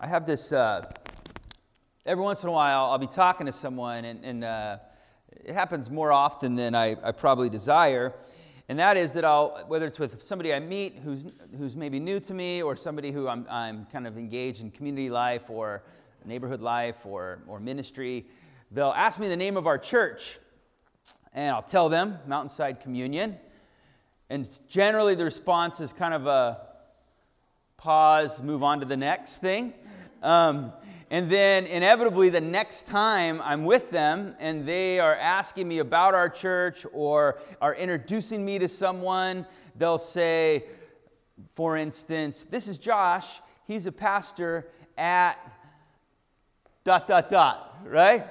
I have this, uh, every once in a while, I'll be talking to someone, and, and uh, it happens more often than I, I, probably desire. And that is that I'll, whether it's with somebody I meet who's, who's maybe new to me, or somebody who I'm, I'm kind of engaged in community life, or neighborhood life, or, or ministry, they'll ask me the name of our church. And I'll tell them, Mountainside Communion. And generally, the response is kind of a pause, move on to the next thing. Um, and then inevitably, the next time I'm with them and they are asking me about our church or are introducing me to someone, they'll say, for instance, this is Josh. He's a pastor at dot, dot, dot, right?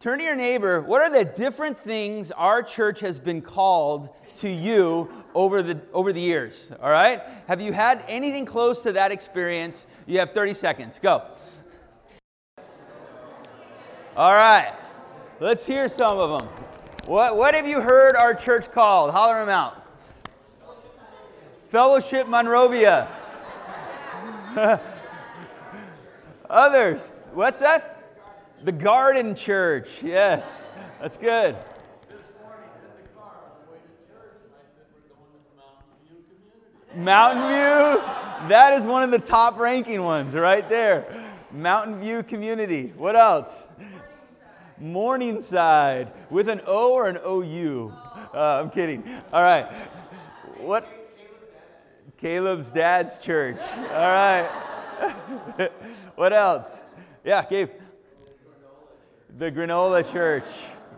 Turn to your neighbor. What are the different things our church has been called to you over the, over the years? All right? Have you had anything close to that experience? You have 30 seconds. Go. All right. Let's hear some of them. What, what have you heard our church called? Holler them out. Fellowship Monrovia. Others. What's that? The Garden Church. Yes, that's good. Mountain View, that is one of the top ranking ones right there. Mountain View Community. What else? Morningside with an O or an OU? Uh, I'm kidding. All right. What? Caleb's dad's church. All right. what else? Yeah, Gabe. The Granola Church.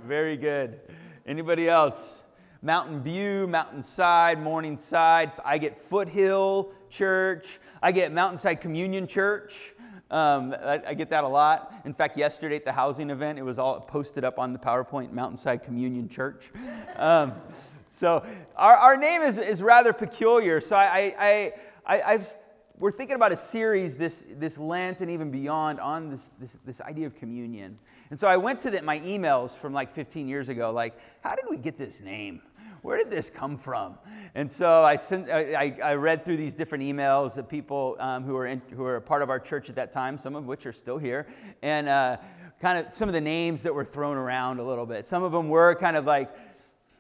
Very good. Anybody else? Mountain View, Mountainside, Morningside. I get Foothill Church. I get Mountainside Communion Church. Um, I, I, get that a lot. In fact, yesterday at the housing event, it was all posted up on the PowerPoint Mountainside Communion Church. Um, so our, our name is, is rather peculiar. So I, I, I, I've we're thinking about a series this, this Lent and even beyond on this, this, this idea of communion. And so I went to the, my emails from like 15 years ago, like, how did we get this name? Where did this come from? And so I, sent, I, I read through these different emails of people um, who, are in, who are part of our church at that time, some of which are still here, and uh, kind of some of the names that were thrown around a little bit. Some of them were kind of like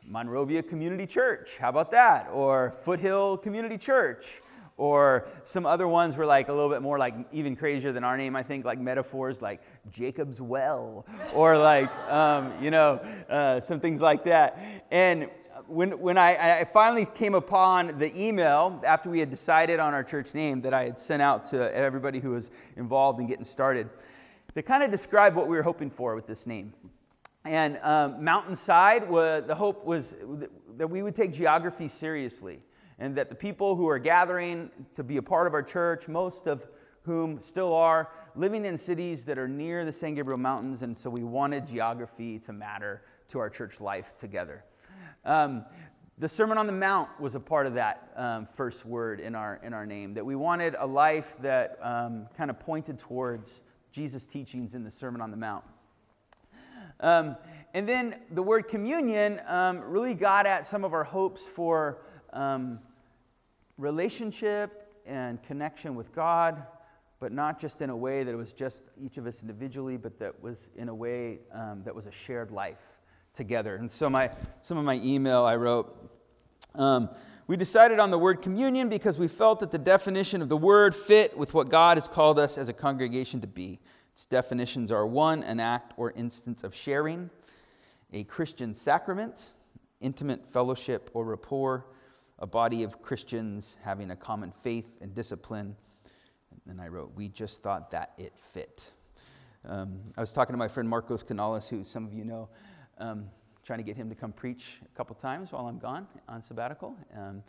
Monrovia Community Church, how about that? Or Foothill Community Church or some other ones were like a little bit more like even crazier than our name, I think, like metaphors like Jacob's Well, or like, um, you know, uh, some things like that. And when, when I, I, finally came upon the email after we had decided on our church name that I had sent out to everybody who was involved in getting started, they kind of described what we were hoping for with this name. And um, Mountainside, the hope was that we would take geography seriously and that the people who are gathering to be a part of our church, most of whom still are living in cities that are near the San Gabriel Mountains, and so we wanted geography to matter to our church life together. Um, the Sermon on the Mount was a part of that um, first word in our, in our name, that we wanted a life that um, kind of pointed towards Jesus' teachings in the Sermon on the Mount. Um, and then the word communion um, really got at some of our hopes for um, relationship and connection with God, but not just in a way that it was just each of us individually, but that was in a way um, that was a shared life together. And so, my, some of my email I wrote, um, we decided on the word communion because we felt that the definition of the word fit with what God has called us as a congregation to be. Its definitions are one, an act or instance of sharing, a Christian sacrament, intimate fellowship or rapport, a body of Christians having a common faith and discipline. And I wrote, We just thought that it fit. Um, I was talking to my friend Marcos Canales, who some of you know, um, trying to get him to come preach a couple times while I'm gone on sabbatical. Um,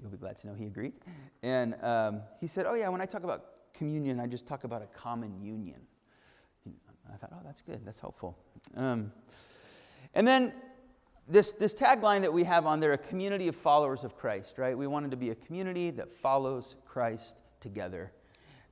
you'll be glad to know he agreed. And um, he said, Oh, yeah, when I talk about communion, I just talk about a common union. I thought, Oh, that's good, that's helpful. Um, and then this, this tagline that we have on there, a community of followers of Christ, right? We wanted to be a community that follows Christ together,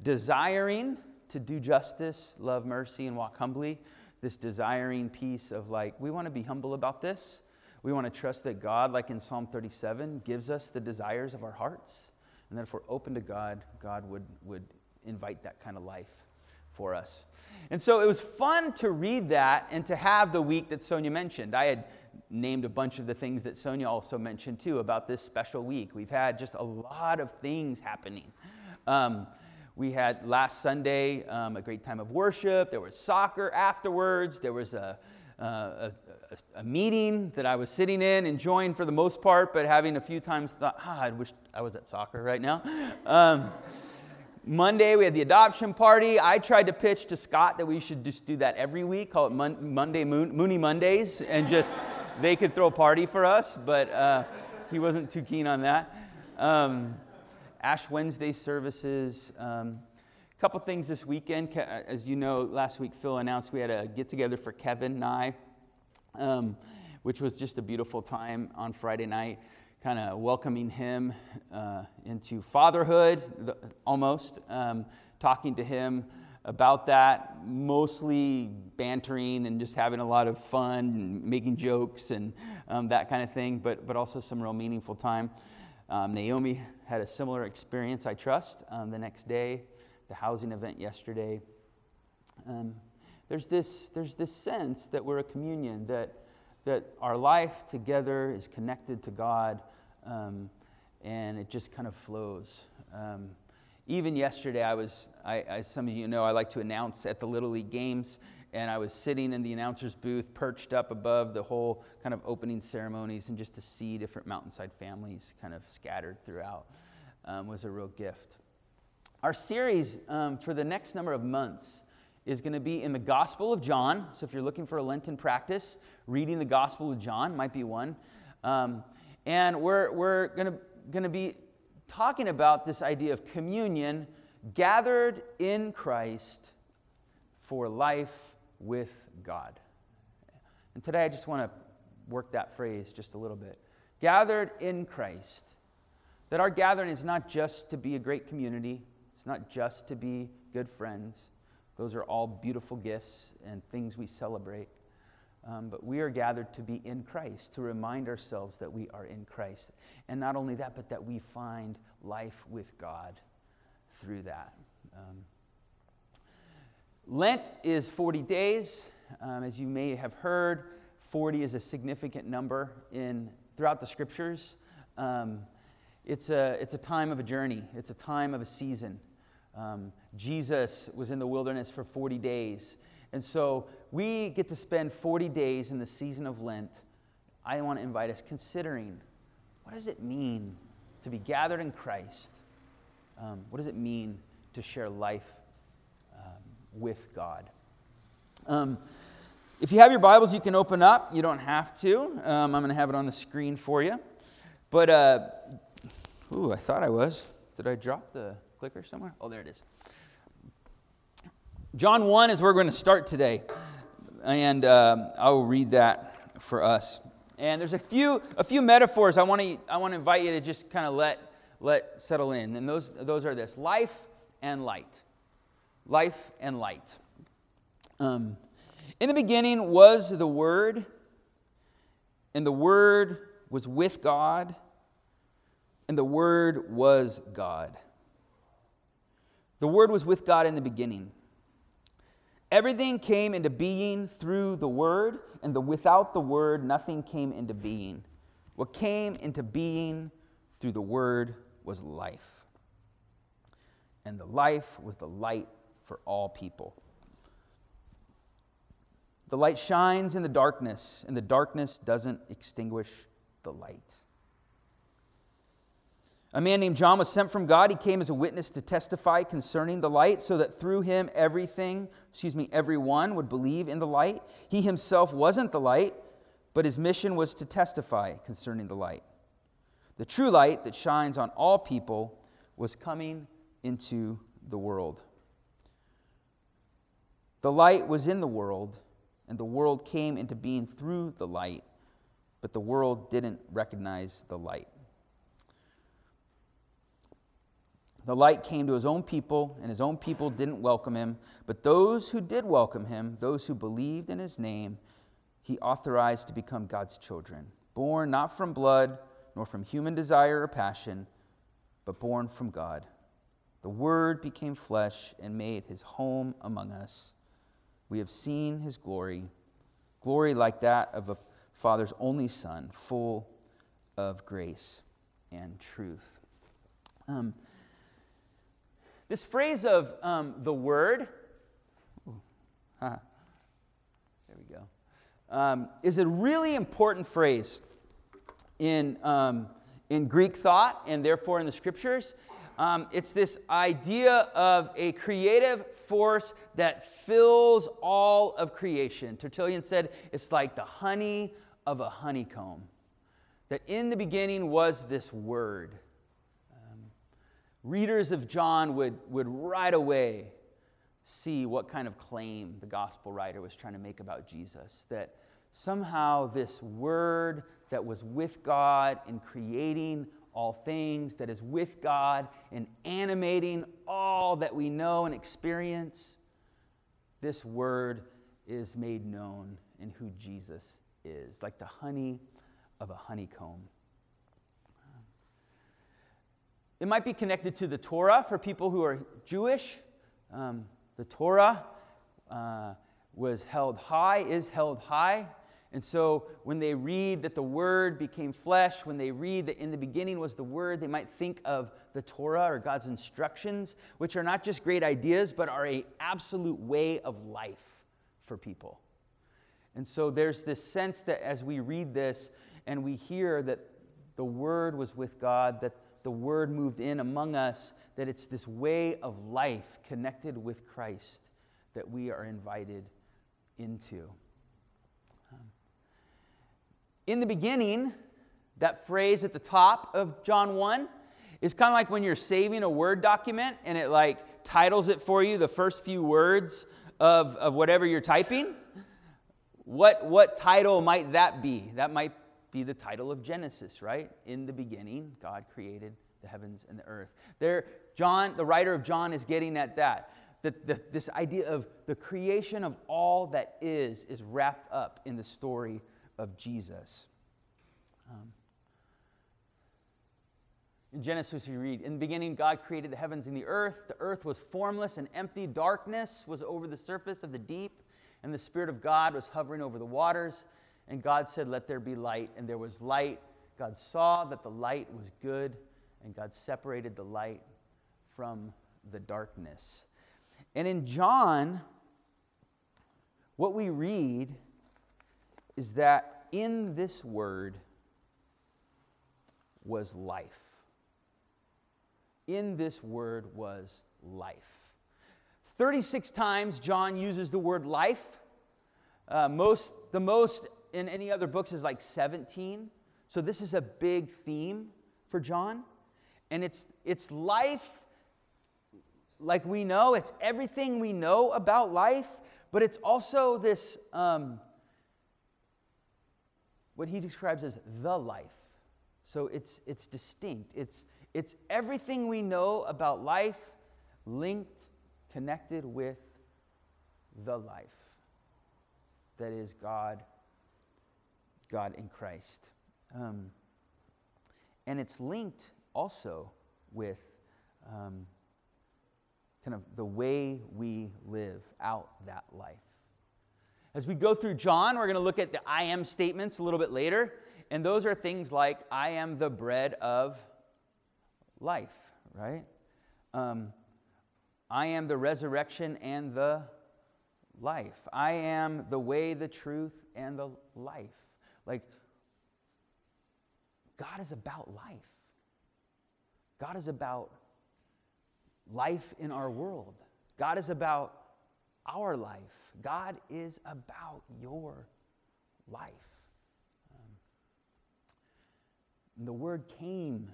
desiring to do justice, love mercy, and walk humbly. This desiring piece of like, we want to be humble about this. We want to trust that God, like in Psalm 37, gives us the desires of our hearts. And that if we're open to God, God would, would invite that kind of life for us. And so it was fun to read that and to have the week that Sonia mentioned. I had named a bunch of the things that Sonia also mentioned too about this special week. We've had just a lot of things happening. Um, we had last Sunday um, a great time of worship. There was soccer afterwards. There was a, uh, a, a, meeting that I was sitting in, enjoying for the most part, but having a few times thought, ah, I wish I was at soccer right now. Um, Monday, we had the adoption party. I tried to pitch to Scott that we should just do that every week, call it Mon- Monday Moon- Mooney Mondays, and just they could throw a party for us, but uh, he wasn't too keen on that. Um, Ash Wednesday services. Um, a couple things this weekend. As you know, last week Phil announced we had a get together for Kevin and I, um, which was just a beautiful time on Friday night kind of welcoming him uh, into fatherhood, almost, um, talking to him about that, mostly bantering and just having a lot of fun and making jokes and um, that kind of thing, but, but also some real meaningful time. Um, Naomi had a similar experience, I trust, um, the next day, the housing event yesterday. Um, there's, this, there's this sense that we're a communion, that that our life together is connected to God um, and it just kind of flows. Um, even yesterday, I was, I, as some of you know, I like to announce at the Little League games, and I was sitting in the announcer's booth, perched up above the whole kind of opening ceremonies, and just to see different mountainside families kind of scattered throughout um, was a real gift. Our series um, for the next number of months is going to be in the Gospel of John. So if you're looking for a Lenten practice, reading the Gospel of John might be one. Um, and we're, we're going to be talking about this idea of communion gathered in Christ for life with God. And today I just want to work that phrase just a little bit. Gathered in Christ. That our gathering is not just to be a great community, it's not just to be good friends those are all beautiful gifts and things we celebrate. Um, but we are gathered to be in Christ, to remind ourselves that we are in Christ. And not only that, but that we find life with God through that. Um, Lent is 40 days. Um, as you may have heard, 40 is a significant number in, throughout the scriptures. Um, it's, a, it's a time of a journey, it's a time of a season. Um, Jesus was in the wilderness for 40 days. And so we get to spend 40 days in the season of Lent. I want to invite us considering what does it mean to be gathered in Christ? Um, what does it mean to share life with God? Um, if you have your Bibles, you can open up. You don't have to. Um, I'm going to have it on the screen for you. But, uh, ooh, I thought I was. Did I drop the clicker somewhere? Oh, there it is. John 1 is where we're going to start today. And uh, I will read that for us. And there's a few, a few metaphors I want to I want to invite you to just kind of let, let settle in. And those, those are this life and light. Life and light. Um, in the beginning was the Word, and the Word was with God, and the Word was God. The Word was with God in the beginning. Everything came into being through the Word, and the, without the Word, nothing came into being. What came into being through the Word was life. And the life was the light for all people. The light shines in the darkness, and the darkness doesn't extinguish the light. A man named John was sent from God. He came as a witness to testify concerning the light, so that through him everything, excuse me, everyone would believe in the light. He himself wasn't the light, but his mission was to testify concerning the light. The true light that shines on all people was coming into the world. The light was in the world, and the world came into being through the light, but the world didn't recognize the light. The light came to his own people, and his own people didn't welcome him. But those who did welcome him, those who believed in his name, he authorized to become God's children, born not from blood, nor from human desire or passion, but born from God. The Word became flesh and made his home among us. We have seen his glory, glory like that of a Father's only Son, full of grace and truth. Um, this phrase of um, the Word, ooh, huh, there we go, um, is a really important phrase in, um, in Greek thought and therefore in the scriptures. Um, it's this idea of a creative force that fills all of creation. Tertullian said it's like the honey of a honeycomb. That in the beginning was this word. Um, readers of John would, would right away see what kind of claim the gospel writer was trying to make about Jesus. That somehow this word that was with God in creating all things, that is with God and animating all that we know and experience, this word is made known in who Jesus is, like the honey of a honeycomb. It might be connected to the Torah for people who are Jewish. Um, the Torah uh, was held high, is held high and so when they read that the Word became flesh, when they read that in the beginning was the Word, they might think of the Torah or God's instructions, which are not just great ideas, but are a absolute way of life for people. And so there's this sense that as we read this and we hear that the Word was with God, that the Word moved in among us, that it's this way of life connected with Christ that we are invited into. In the beginning, that phrase at the top of John 1 is kind of like when you're saving a Word document and it like titles it for you, the first few words of, of whatever you're typing. What, what title might that be? That might be the title of Genesis, right? In the beginning, God created the heavens and the earth. There, John, the writer of John, is getting at that. That the, this idea of the creation of all that is is wrapped up in the story of Jesus. Um, in Genesis, we read, In the beginning, God created the heavens and the earth. The earth was formless and empty. Darkness was over the surface of the deep, and the Spirit of God was hovering over the waters. And God said, Let there be light. And there was light. God saw that the light was good, and God separated the light from the darkness. And in John, what we read is that in this word was life. In this word was life. 36 times John uses the word life. Uh, most, the most in any other books is like 17. So this is a big theme for John. And it's, it's life like we know, it's everything we know about life, but it's also this um, what he describes as the life. So it's, it's distinct. It's, it's everything we know about life linked, connected with the life that is God, God in Christ. Um, and it's linked also with um, kind of the way we live out that life. As we go through John, we're going to look at the I am statements a little bit later. And those are things like, I am the bread of life, right? Um, I am the resurrection and the life. I am the way, the truth, and the life. Like, God is about life. God is about life in our world. God is about our life. God is about your life. Um, the Word came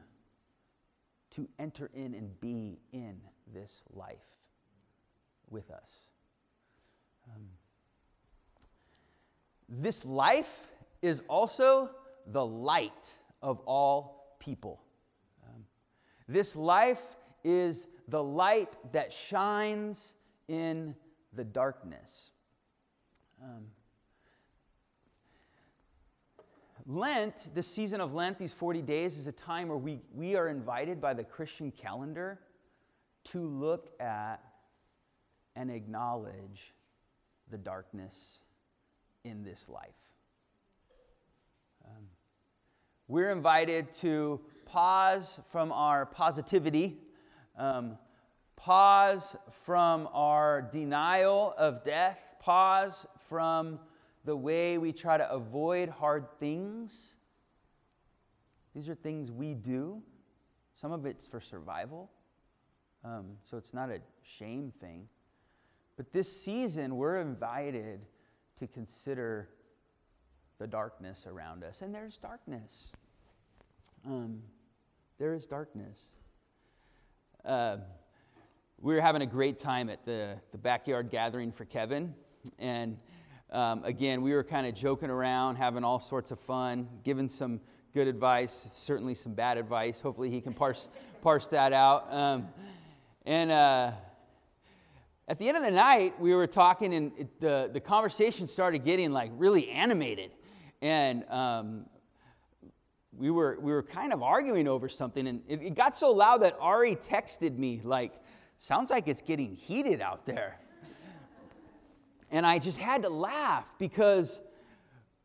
to enter in and be in this life with us. Um, this life is also the light of all people. Um, this life is the light that shines in the darkness. Um, Lent, the season of Lent, these 40 days, is a time where we, we are invited by the Christian calendar to look at and acknowledge the darkness in this life. Um, we're invited to pause from our positivity, um, pause from our denial of death, pause from the way we try to avoid hard things. These are things we do. Some of it's for survival, um, so it's not a shame thing. But this season, we're invited to consider the darkness around us. And there's darkness. Um, there is darkness. Uh, we were having a great time at the, the backyard gathering for Kevin. And um, again, we were kind of joking around, having all sorts of fun, giving some good advice, certainly some bad advice. Hopefully, he can parse, parse that out. Um, and uh, at the end of the night, we were talking, and it, the, the conversation started getting like really animated. And um, we, were, we were kind of arguing over something, and it, it got so loud that Ari texted me, like, sounds like it's getting heated out there. and I just had to laugh because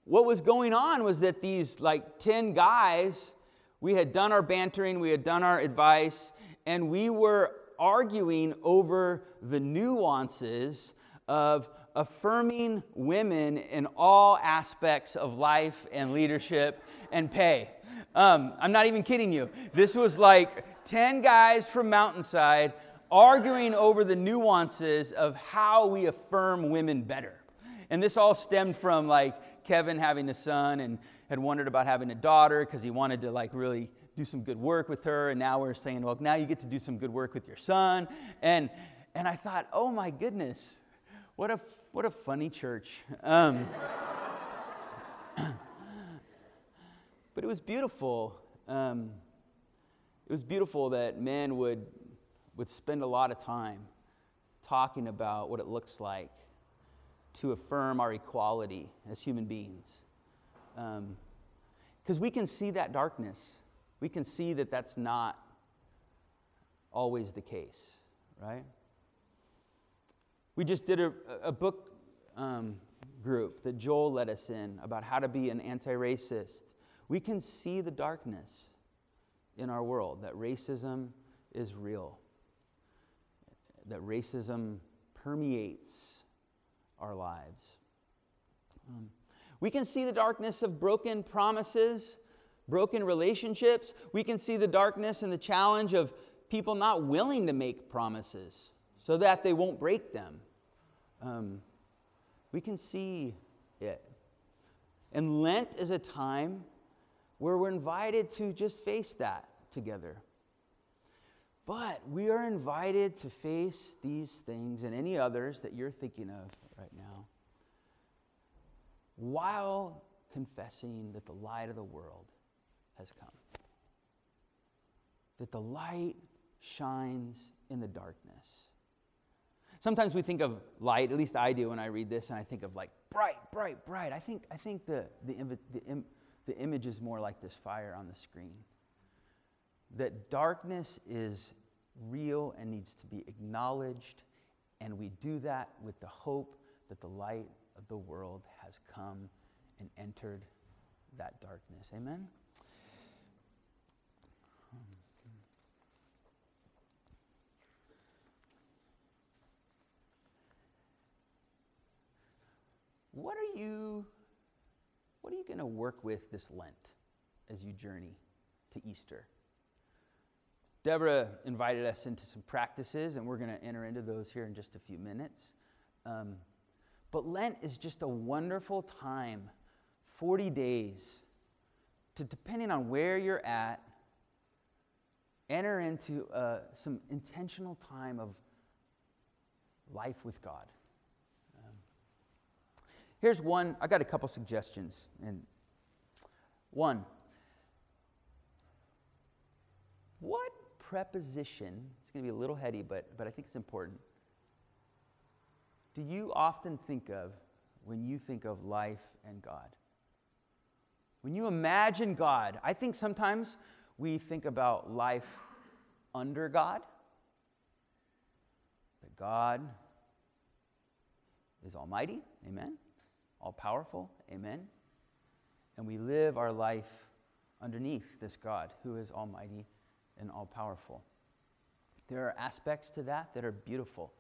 what was going on was that these like 10 guys, we had done our bantering, we had done our advice, and we were arguing over the nuances of affirming women in all aspects of life and leadership and pay. Um, I'm not even kidding you. This was like 10 guys from Mountainside arguing over the nuances of how we affirm women better. And this all stemmed from like Kevin having a son and had wondered about having a daughter because he wanted to like really do some good work with her. And now we're saying, well, now you get to do some good work with your son. And, and I thought, oh my goodness, what a, what a funny church. Um, but it was beautiful. Um, it was beautiful that men would, would spend a lot of time talking about what it looks like to affirm our equality as human beings. Because um, we can see that darkness we can see that that's not always the case, right? We just did a, a book um, group that Joel led us in about how to be an anti racist. We can see the darkness in our world that racism is real, that racism permeates our lives. Um, we can see the darkness of broken promises broken relationships. We can see the darkness and the challenge of people not willing to make promises so that they won't break them. Um, we can see it. And Lent is a time where we're invited to just face that together. But we are invited to face these things and any others that you're thinking of right now while confessing that the light of the world has come. That the light shines in the darkness. Sometimes we think of light, at least I do when I read this, and I think of like bright, bright, bright. I think, I think the, the, the, the image is more like this fire on the screen. That darkness is real and needs to be acknowledged, and we do that with the hope that the light of the world has come and entered that darkness. Amen? What are you what are you going to work with this Lent as you journey to Easter? Deborah invited us into some practices, and we're going to enter into those here in just a few minutes. Um, but Lent is just a wonderful time 40 days to, depending on where you're at, enter into uh, some intentional time of life with God. Here's one, I got a couple suggestions. And one, what preposition, it's going to be a little heady, but, but I think it's important. Do you often think of when you think of life and God? When you imagine God, I think sometimes we think about life under God. That God is almighty, amen. All powerful, amen. And we live our life underneath this God who is almighty and all powerful. There are aspects to that that are beautiful.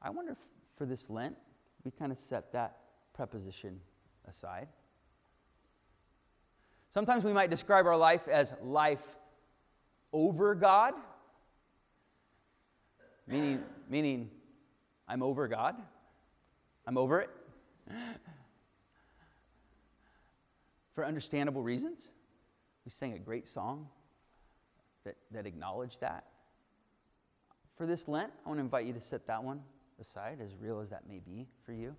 I wonder if for this Lent, we kind of set that preposition aside. Sometimes we might describe our life as life over God, meaning, meaning I'm over God, I'm over it. For understandable reasons. We sang a great song that, that acknowledged that. For this Lent, I want to invite you to set that one aside, as real as that may be for you.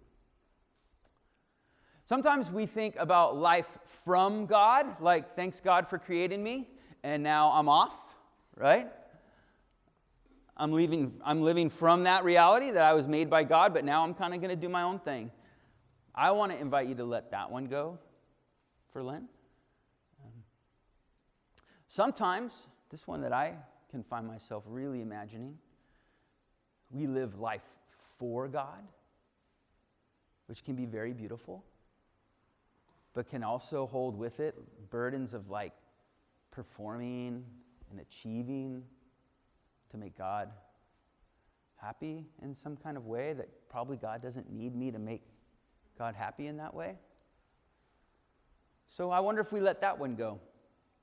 Sometimes we think about life from God, like, thanks God for creating me, and now I'm off, right? I'm, leaving, I'm living from that reality that I was made by God, but now I'm kind of going to do my own thing. I want to invite you to let that one go for Lent. Sometimes, this one that I can find myself really imagining, we live life for God, which can be very beautiful, but can also hold with it burdens of like performing and achieving to make God happy in some kind of way that probably God doesn't need me to make God happy in that way. So I wonder if we let that one go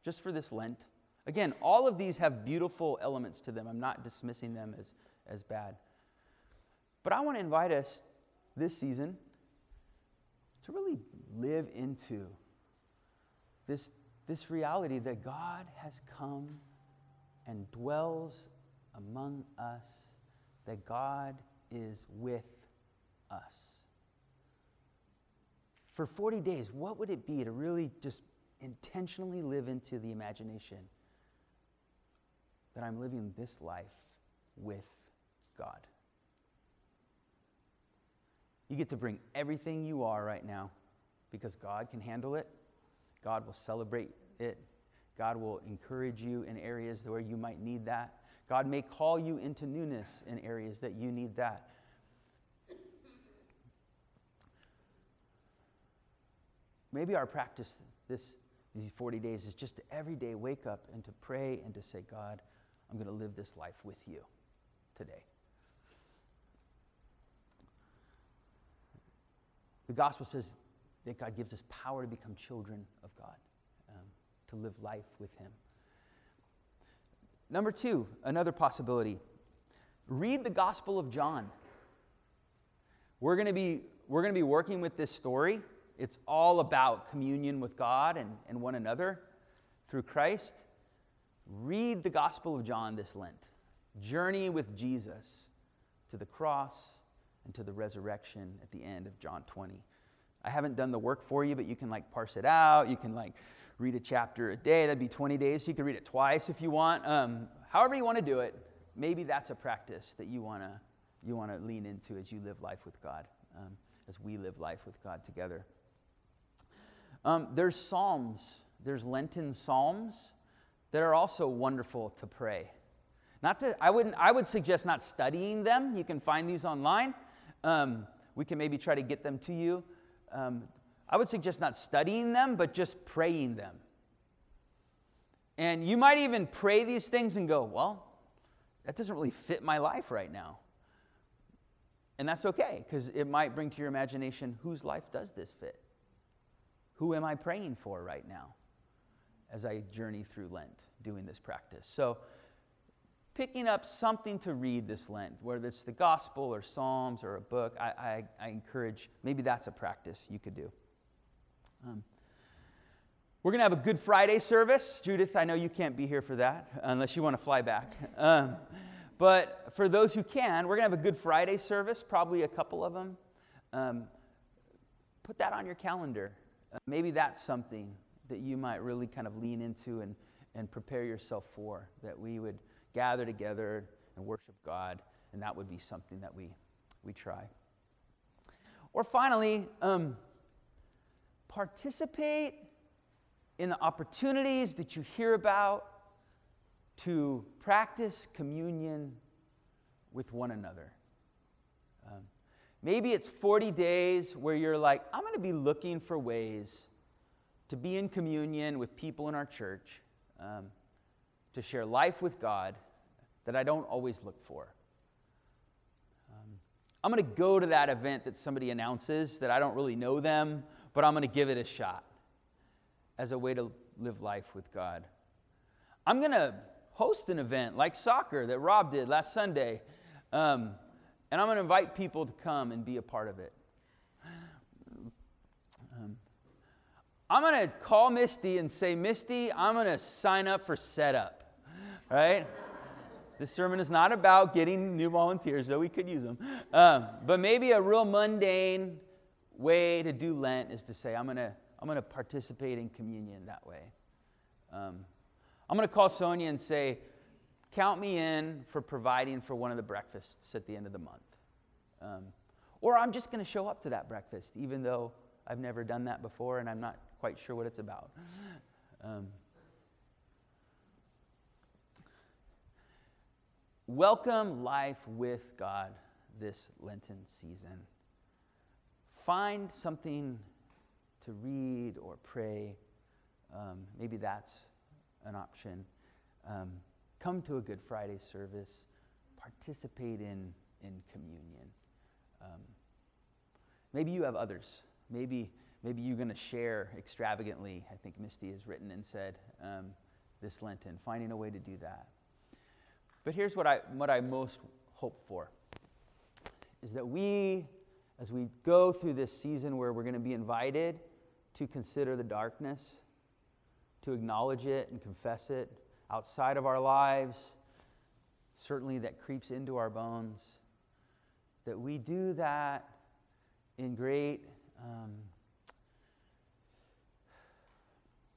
just for this Lent. Again, all of these have beautiful elements to them. I'm not dismissing them as, as bad. But I want to invite us this season to really live into this, this reality that God has come and dwells among us, that God is with us. For 40 days, what would it be to really just intentionally live into the imagination that I'm living this life with God? You get to bring everything you are right now because God can handle it. God will celebrate it. God will encourage you in areas where you might need that. God may call you into newness in areas that you need that. Maybe our practice this, these 40 days is just to every day wake up and to pray and to say, God, I'm going to live this life with you today. The gospel says that God gives us power to become children of God, um, to live life with Him. Number two, another possibility read the Gospel of John. We're going to be, we're going to be working with this story. It's all about communion with God and, and one another through Christ. Read the Gospel of John this Lent. Journey with Jesus to the cross and to the resurrection at the end of John 20. I haven't done the work for you, but you can like parse it out. You can like read a chapter a day. That'd be 20 days. You can read it twice if you want. Um, however you want to do it. Maybe that's a practice that you want to you want to lean into as you live life with God, um, as we live life with God together. Um, there's psalms. There's Lenten psalms that are also wonderful to pray. Not that I wouldn't. I would suggest not studying them. You can find these online. Um, we can maybe try to get them to you. Um, I would suggest not studying them, but just praying them. And you might even pray these things and go, well, that doesn't really fit my life right now. And that's okay, because it might bring to your imagination whose life does this fit? Who am I praying for right now as I journey through Lent doing this practice? So, picking up something to read this Lent, whether it's the gospel or Psalms or a book, I, I, I encourage maybe that's a practice you could do. Um, we're going to have a Good Friday service. Judith, I know you can't be here for that unless you want to fly back. Um, but for those who can, we're going to have a Good Friday service, probably a couple of them. Um, put that on your calendar. Uh, maybe that's something that you might really kind of lean into and, and prepare yourself for, that we would gather together and worship God, and that would be something that we, we try. Or finally, um, participate in the opportunities that you hear about to practice communion with one another. Maybe it's 40 days where you're like, I'm going to be looking for ways to be in communion with people in our church, um, to share life with God that I don't always look for. Um, I'm going to go to that event that somebody announces that I don't really know them, but I'm going to give it a shot as a way to live life with God. I'm going to host an event like soccer that Rob did last Sunday, um, and I'm going to invite people to come and be a part of it. Um, I'm going to call Misty and say, Misty, I'm going to sign up for setup, right? this sermon is not about getting new volunteers, though we could use them. Um, but maybe a real mundane way to do Lent is to say, I'm going to I'm going to participate in communion that way. Um, I'm going to call Sonia and say, Count me in for providing for one of the breakfasts at the end of the month. Um, or I'm just going to show up to that breakfast, even though I've never done that before and I'm not quite sure what it's about. Um, welcome life with God this Lenten season. Find something to read or pray. Um, maybe that's an option. Um, come to a Good Friday service. Participate in, in communion. Um, maybe you have others. Maybe, maybe you're going to share extravagantly. I think Misty has written and said um, this Lenten, finding a way to do that. But here's what I, what I most hope for is that we, as we go through this season where we're going to be invited to consider the darkness, to acknowledge it and confess it outside of our lives, certainly that creeps into our bones, that we do that in great, um,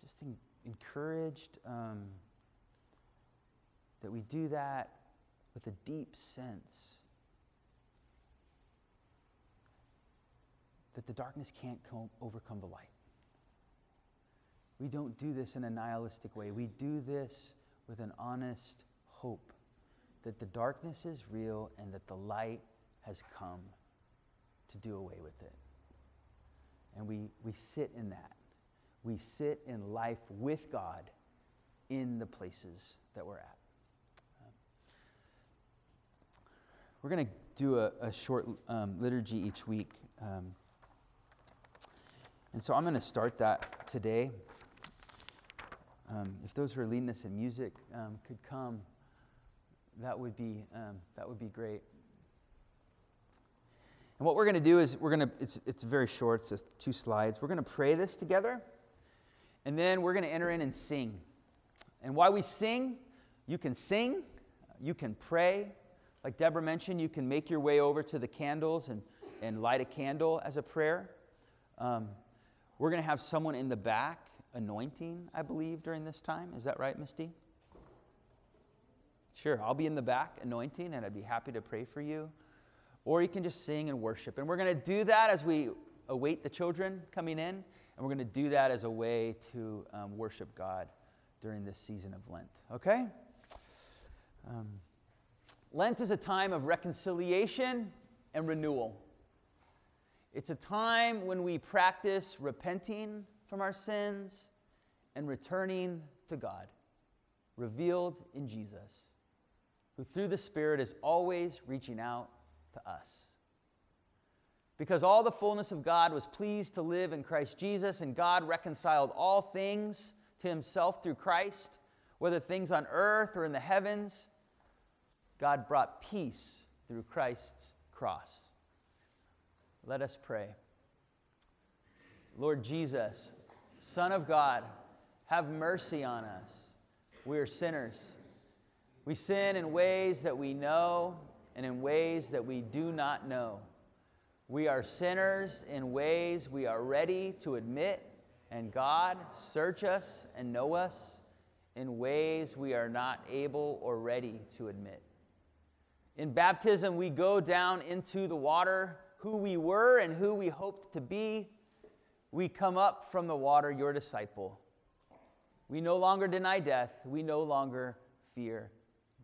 just in, encouraged, um, that we do that with a deep sense that the darkness can't co- overcome the light. We don't do this in a nihilistic way. We do this with an honest hope that the darkness is real and that the light has come to do away with it. And we, we sit in that. We sit in life with God in the places that we're at. Um, we're going to do a, a short um, liturgy each week. Um, and so I'm going to start that today. Um, if those who are leading us in music um, could come, that would be um, that would be great. And what we're going to do is we're going to it's it's very short, it's two slides. We're going to pray this together, and then we're going to enter in and sing. And while we sing, you can sing, you can pray. Like Deborah mentioned, you can make your way over to the candles and, and light a candle as a prayer. Um, we're going to have someone in the back anointing, I believe, during this time. Is that right, Misty? Sure, I'll be in the back anointing, and I'd be happy to pray for you. Or you can just sing and worship. And we're going to do that as we await the children coming in, and we're going to do that as a way to um, worship God during this season of Lent. Okay? Um, Lent is a time of reconciliation and renewal. It's a time when we practice repenting from our sins and returning to God, revealed in Jesus, who through the Spirit is always reaching out to us. Because all the fullness of God was pleased to live in Christ Jesus, and God reconciled all things to himself through Christ, whether things on earth or in the heavens. God brought peace through Christ's cross. Let us pray. Lord Jesus, Son of God, have mercy on us. We are sinners. We sin in ways that we know and in ways that we do not know. We are sinners in ways we are ready to admit, and God, search us and know us in ways we are not able or ready to admit. In baptism, we go down into the water who we were and who we hoped to be we come up from the water, your disciple. We no longer deny death. We no longer fear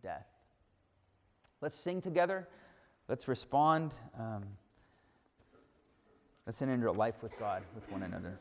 death. Let's sing together. Let's respond. Um, let's enter life with God, with one another.